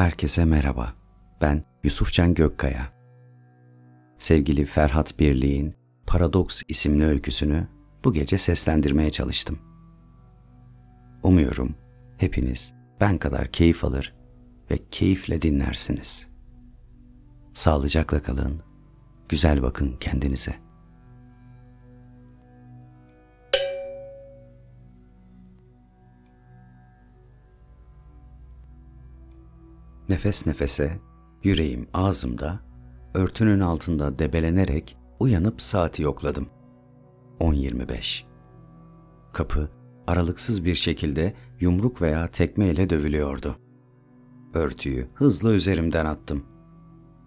Herkese merhaba. Ben Yusufcan Gökkaya. Sevgili Ferhat Birliğin Paradoks isimli öyküsünü bu gece seslendirmeye çalıştım. Umuyorum hepiniz ben kadar keyif alır ve keyifle dinlersiniz. Sağlıcakla kalın, güzel bakın kendinize. Nefes nefese, yüreğim ağzımda, örtünün altında debelenerek uyanıp saati yokladım. 10.25 Kapı aralıksız bir şekilde yumruk veya tekme ile dövülüyordu. Örtüyü hızla üzerimden attım.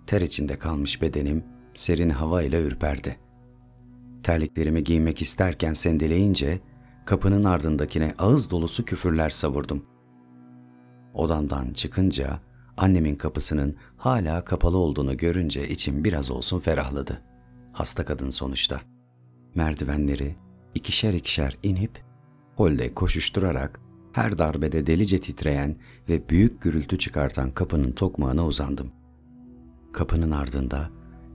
Ter içinde kalmış bedenim serin hava ile ürperdi. Terliklerimi giymek isterken sendeleyince kapının ardındakine ağız dolusu küfürler savurdum. Odamdan çıkınca annemin kapısının hala kapalı olduğunu görünce içim biraz olsun ferahladı. Hasta kadın sonuçta. Merdivenleri ikişer ikişer inip holde koşuşturarak her darbede delice titreyen ve büyük gürültü çıkartan kapının tokmağına uzandım. Kapının ardında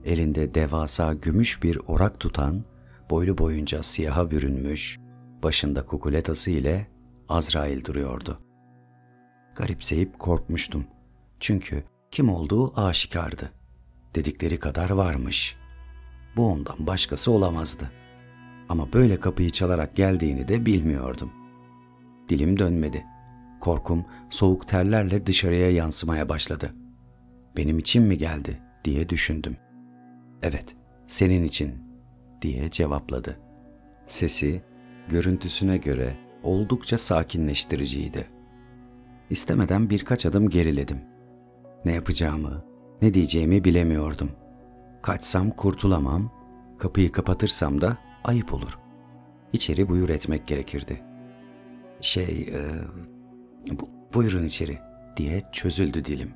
elinde devasa gümüş bir orak tutan, boylu boyunca siyaha bürünmüş, başında kukuletası ile Azrail duruyordu. Garipseyip korkmuştum. Çünkü kim olduğu aşikardı. Dedikleri kadar varmış. Bu ondan başkası olamazdı. Ama böyle kapıyı çalarak geldiğini de bilmiyordum. Dilim dönmedi. Korkum soğuk terlerle dışarıya yansımaya başladı. Benim için mi geldi diye düşündüm. Evet, senin için diye cevapladı. Sesi görüntüsüne göre oldukça sakinleştiriciydi. İstemeden birkaç adım geriledim. Ne yapacağımı, ne diyeceğimi bilemiyordum. Kaçsam kurtulamam, kapıyı kapatırsam da ayıp olur. İçeri buyur etmek gerekirdi. Şey, e, bu, buyurun içeri diye çözüldü dilim.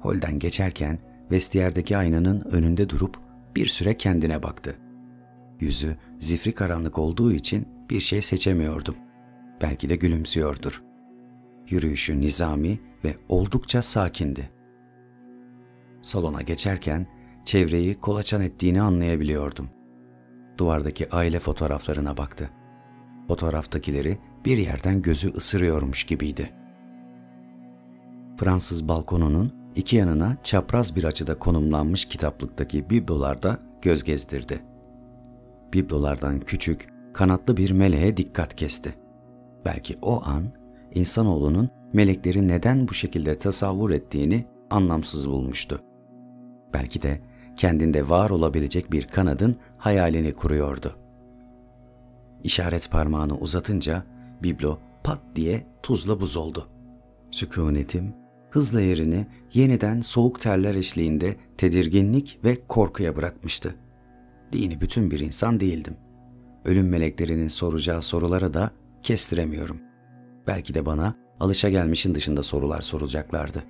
Holden geçerken vestiyerdeki aynanın önünde durup bir süre kendine baktı. Yüzü zifri karanlık olduğu için bir şey seçemiyordum. Belki de gülümsüyordur. Yürüyüşü nizami ve oldukça sakindi. Salona geçerken çevreyi kolaçan ettiğini anlayabiliyordum. Duvardaki aile fotoğraflarına baktı. Fotoğraftakileri bir yerden gözü ısırıyormuş gibiydi. Fransız balkonunun iki yanına çapraz bir açıda konumlanmış kitaplıktaki biblolarda göz gezdirdi. Biblolardan küçük, kanatlı bir meleğe dikkat kesti. Belki o an insanoğlunun melekleri neden bu şekilde tasavvur ettiğini anlamsız bulmuştu. Belki de kendinde var olabilecek bir kanadın hayalini kuruyordu. İşaret parmağını uzatınca biblo pat diye tuzla buz oldu. Sükunetim hızla yerini yeniden soğuk terler eşliğinde tedirginlik ve korkuya bırakmıştı. Dini bütün bir insan değildim. Ölüm meleklerinin soracağı sorulara da kestiremiyorum. Belki de bana alışa gelmişin dışında sorular soracaklardı.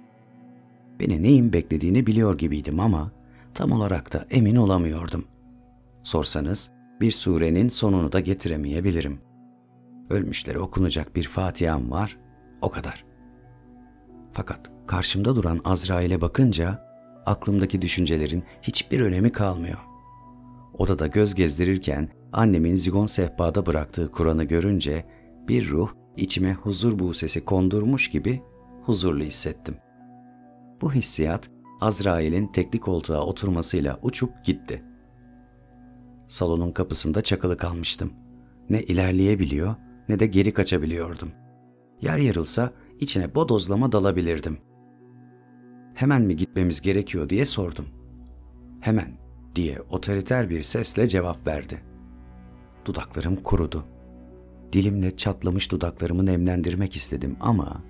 Beni neyin beklediğini biliyor gibiydim ama tam olarak da emin olamıyordum. Sorsanız bir surenin sonunu da getiremeyebilirim. Ölmüşlere okunacak bir Fatiha'm var, o kadar. Fakat karşımda duran Azrail'e bakınca aklımdaki düşüncelerin hiçbir önemi kalmıyor. Odada göz gezdirirken annemin zigon sehpada bıraktığı Kur'an'ı görünce bir ruh içime huzur bu sesi kondurmuş gibi huzurlu hissettim. Bu hissiyat Azrail'in tekli koltuğa oturmasıyla uçup gitti. Salonun kapısında çakılı kalmıştım. Ne ilerleyebiliyor ne de geri kaçabiliyordum. Yer yarılsa içine bodozlama dalabilirdim. Hemen mi gitmemiz gerekiyor diye sordum. Hemen diye otoriter bir sesle cevap verdi. Dudaklarım kurudu. Dilimle çatlamış dudaklarımı nemlendirmek istedim ama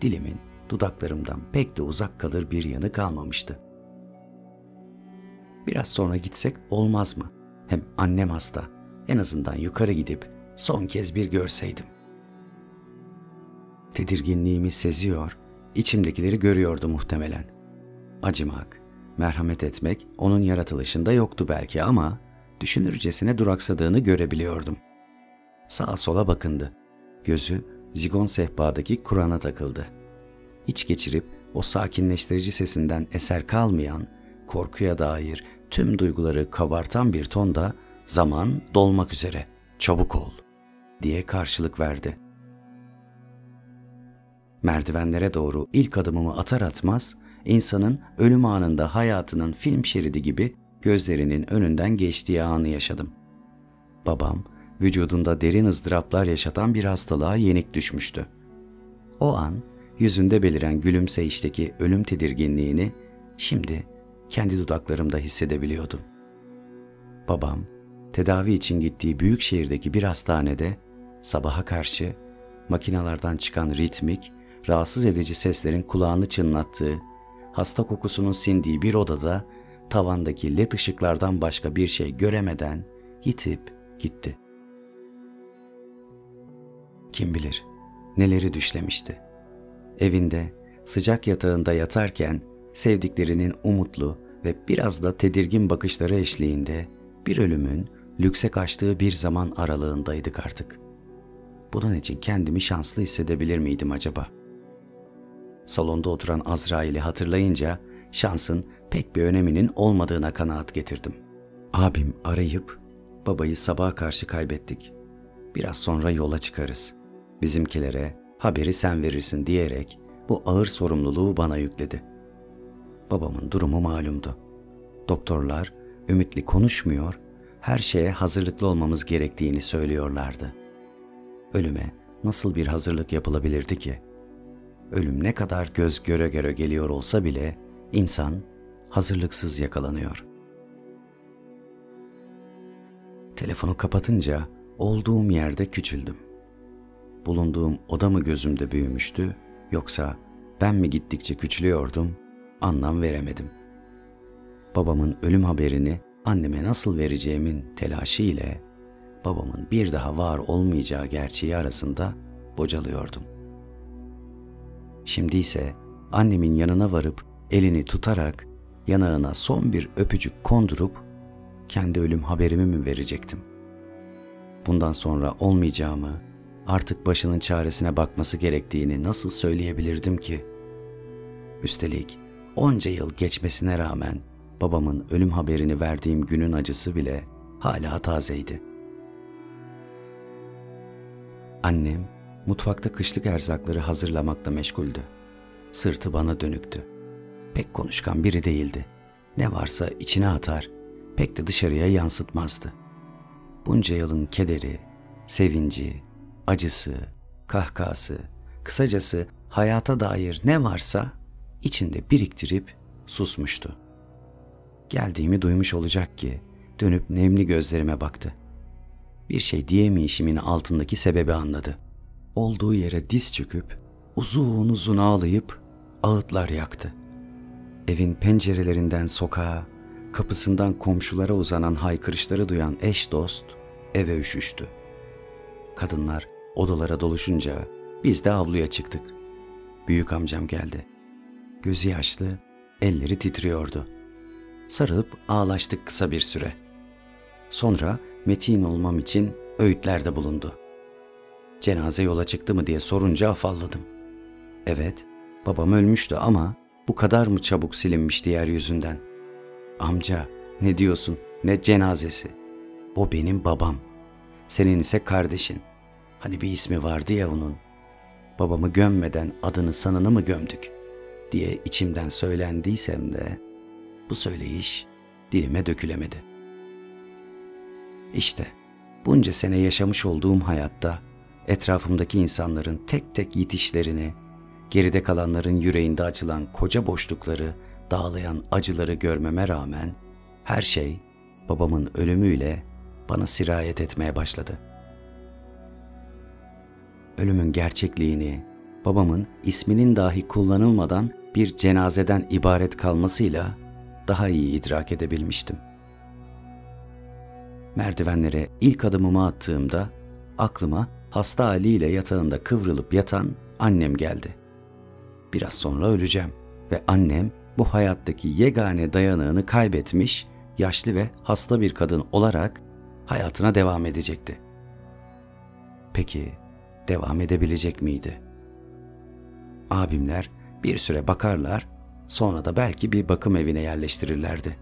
dilimin dudaklarımdan pek de uzak kalır bir yanı kalmamıştı. Biraz sonra gitsek olmaz mı? Hem annem hasta. En azından yukarı gidip son kez bir görseydim. Tedirginliğimi seziyor, içimdekileri görüyordu muhtemelen. Acımak, merhamet etmek onun yaratılışında yoktu belki ama düşünürcesine duraksadığını görebiliyordum. Sağa sola bakındı. Gözü zigon sehpadaki Kur'an'a takıldı. İç geçirip o sakinleştirici sesinden eser kalmayan, korkuya dair tüm duyguları kabartan bir tonda zaman dolmak üzere, çabuk ol diye karşılık verdi. Merdivenlere doğru ilk adımımı atar atmaz, insanın ölüm anında hayatının film şeridi gibi gözlerinin önünden geçtiği anı yaşadım. Babam, vücudunda derin ızdıraplar yaşatan bir hastalığa yenik düşmüştü. O an yüzünde beliren gülümseyişteki ölüm tedirginliğini şimdi kendi dudaklarımda hissedebiliyordum. Babam, tedavi için gittiği büyük şehirdeki bir hastanede sabaha karşı makinalardan çıkan ritmik, rahatsız edici seslerin kulağını çınlattığı, hasta kokusunun sindiği bir odada tavandaki led ışıklardan başka bir şey göremeden yitip gitti. Kim bilir neleri düşlemişti. Evinde sıcak yatağında yatarken sevdiklerinin umutlu ve biraz da tedirgin bakışları eşliğinde bir ölümün lükse kaçtığı bir zaman aralığındaydık artık. Bunun için kendimi şanslı hissedebilir miydim acaba? Salonda oturan Azrail'i hatırlayınca şansın pek bir öneminin olmadığına kanaat getirdim. Abim arayıp babayı sabaha karşı kaybettik. Biraz sonra yola çıkarız. Bizimkilere haberi sen verirsin diyerek bu ağır sorumluluğu bana yükledi. Babamın durumu malumdu. Doktorlar ümitli konuşmuyor, her şeye hazırlıklı olmamız gerektiğini söylüyorlardı. Ölüme nasıl bir hazırlık yapılabilirdi ki? Ölüm ne kadar göz göre göre geliyor olsa bile insan hazırlıksız yakalanıyor. Telefonu kapatınca olduğum yerde küçüldüm. Bulunduğum oda mı gözümde büyümüştü yoksa ben mi gittikçe küçülüyordum anlam veremedim. Babamın ölüm haberini anneme nasıl vereceğimin telaşı ile babamın bir daha var olmayacağı gerçeği arasında bocalıyordum. Şimdi ise annemin yanına varıp elini tutarak yanağına son bir öpücük kondurup kendi ölüm haberimi mi verecektim? Bundan sonra olmayacağımı, artık başının çaresine bakması gerektiğini nasıl söyleyebilirdim ki? Üstelik onca yıl geçmesine rağmen babamın ölüm haberini verdiğim günün acısı bile hala tazeydi. Annem mutfakta kışlık erzakları hazırlamakla meşguldü. Sırtı bana dönüktü. Pek konuşkan biri değildi. Ne varsa içine atar, pek de dışarıya yansıtmazdı. Bunca yılın kederi, sevinci, acısı, kahkası, kısacası hayata dair ne varsa içinde biriktirip susmuştu. Geldiğimi duymuş olacak ki dönüp nemli gözlerime baktı. Bir şey diyemeyişimin altındaki sebebi anladı. Olduğu yere diz çöküp uzun uzun ağlayıp ağıtlar yaktı. Evin pencerelerinden sokağa, kapısından komşulara uzanan haykırışları duyan eş dost eve üşüştü. Kadınlar odalara doluşunca biz de avluya çıktık. Büyük amcam geldi. Gözü yaşlı, elleri titriyordu. Sarılıp ağlaştık kısa bir süre. Sonra metin olmam için öğütlerde bulundu. Cenaze yola çıktı mı diye sorunca afalladım. Evet, babam ölmüştü ama bu kadar mı çabuk silinmişti yeryüzünden? Amca, ne diyorsun? Ne cenazesi? O benim babam. Senin ise kardeşin. Hani bir ismi vardı ya onun. Babamı gömmeden adını sanını mı gömdük? Diye içimden söylendiysem de bu söyleyiş dilime dökülemedi. İşte bunca sene yaşamış olduğum hayatta etrafımdaki insanların tek tek yitişlerini, geride kalanların yüreğinde açılan koca boşlukları, dağlayan acıları görmeme rağmen her şey babamın ölümüyle bana sirayet etmeye başladı. Ölümün gerçekliğini, babamın isminin dahi kullanılmadan bir cenazeden ibaret kalmasıyla daha iyi idrak edebilmiştim. Merdivenlere ilk adımımı attığımda aklıma hasta haliyle yatağında kıvrılıp yatan annem geldi. Biraz sonra öleceğim ve annem bu hayattaki yegane dayanağını kaybetmiş, yaşlı ve hasta bir kadın olarak hayatına devam edecekti. Peki devam edebilecek miydi? Abimler Bir süre bakarlar, sonra da belki bir bakım evine yerleştirirlerdi.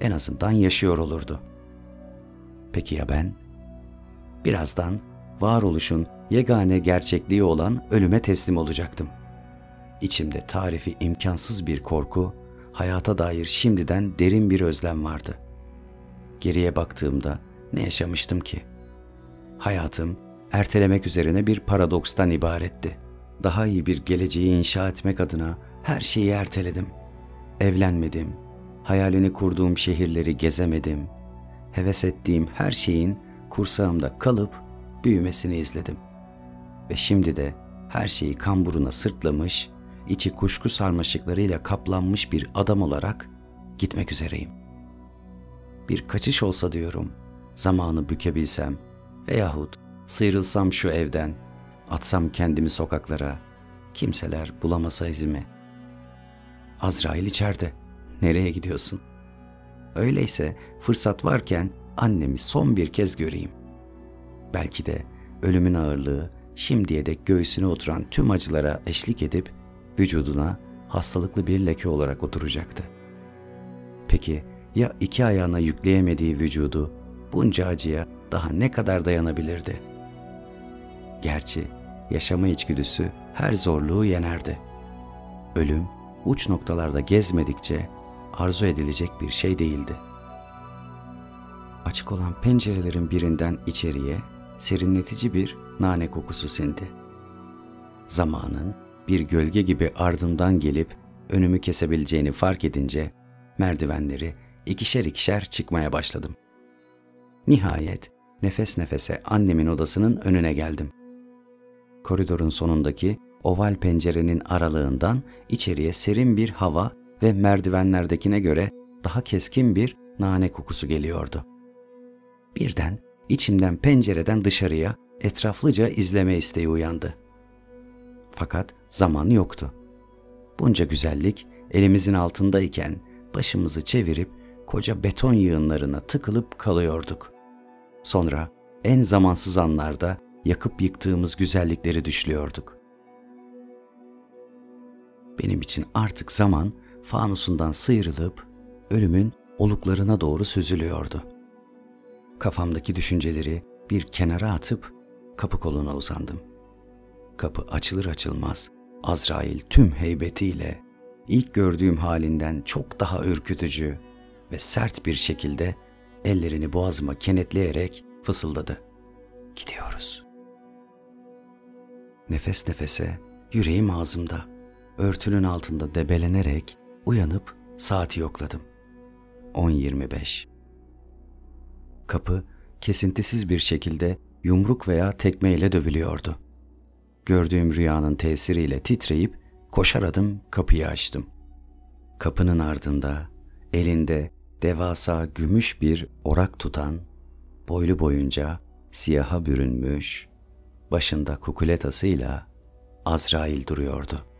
En azından yaşıyor olurdu. Peki ya ben? Birazdan varoluşun yegane gerçekliği olan ölüme teslim olacaktım. İçimde tarifi imkansız bir korku, hayata dair şimdiden derin bir özlem vardı. Geriye baktığımda ne yaşamıştım ki? Hayatım ertelemek üzerine bir paradokstan ibaretti. Daha iyi bir geleceği inşa etmek adına her şeyi erteledim. Evlenmedim, hayalini kurduğum şehirleri gezemedim. Heves ettiğim her şeyin kursağımda kalıp büyümesini izledim. Ve şimdi de her şeyi kamburuna sırtlamış, içi kuşku sarmaşıklarıyla kaplanmış bir adam olarak gitmek üzereyim. Bir kaçış olsa diyorum, zamanı bükebilsem veyahut sıyrılsam şu evden, atsam kendimi sokaklara, kimseler bulamasa izimi. Azrail içeride, nereye gidiyorsun? Öyleyse fırsat varken annemi son bir kez göreyim. Belki de ölümün ağırlığı şimdiye dek göğsüne oturan tüm acılara eşlik edip vücuduna hastalıklı bir leke olarak oturacaktı. Peki ya iki ayağına yükleyemediği vücudu bunca acıya daha ne kadar dayanabilirdi? Gerçi yaşama içgüdüsü her zorluğu yenerdi. Ölüm uç noktalarda gezmedikçe arzu edilecek bir şey değildi. Açık olan pencerelerin birinden içeriye serinletici bir nane kokusu sindi. Zamanın bir gölge gibi ardımdan gelip önümü kesebileceğini fark edince merdivenleri ikişer ikişer çıkmaya başladım. Nihayet nefes nefese annemin odasının önüne geldim. Koridorun sonundaki oval pencerenin aralığından içeriye serin bir hava ve merdivenlerdekine göre daha keskin bir nane kokusu geliyordu. Birden içimden pencereden dışarıya etraflıca izleme isteği uyandı. Fakat zaman yoktu. Bunca güzellik elimizin altındayken başımızı çevirip koca beton yığınlarına tıkılıp kalıyorduk. Sonra en zamansız anlarda yakıp yıktığımız güzellikleri düşlüyorduk. Benim için artık zaman fanusundan sıyrılıp ölümün oluklarına doğru süzülüyordu. Kafamdaki düşünceleri bir kenara atıp kapı koluna uzandım. Kapı açılır açılmaz Azrail tüm heybetiyle ilk gördüğüm halinden çok daha ürkütücü ve sert bir şekilde ellerini boğazıma kenetleyerek fısıldadı. Gidiyoruz. Nefes nefese, yüreğim ağzımda, örtünün altında debelenerek uyanıp saati yokladım. 10.25 Kapı kesintisiz bir şekilde yumruk veya tekmeyle dövülüyordu. Gördüğüm rüyanın tesiriyle titreyip koşar adım kapıyı açtım. Kapının ardında elinde devasa gümüş bir orak tutan, boylu boyunca siyaha bürünmüş, başında kukuletasıyla Azrail duruyordu.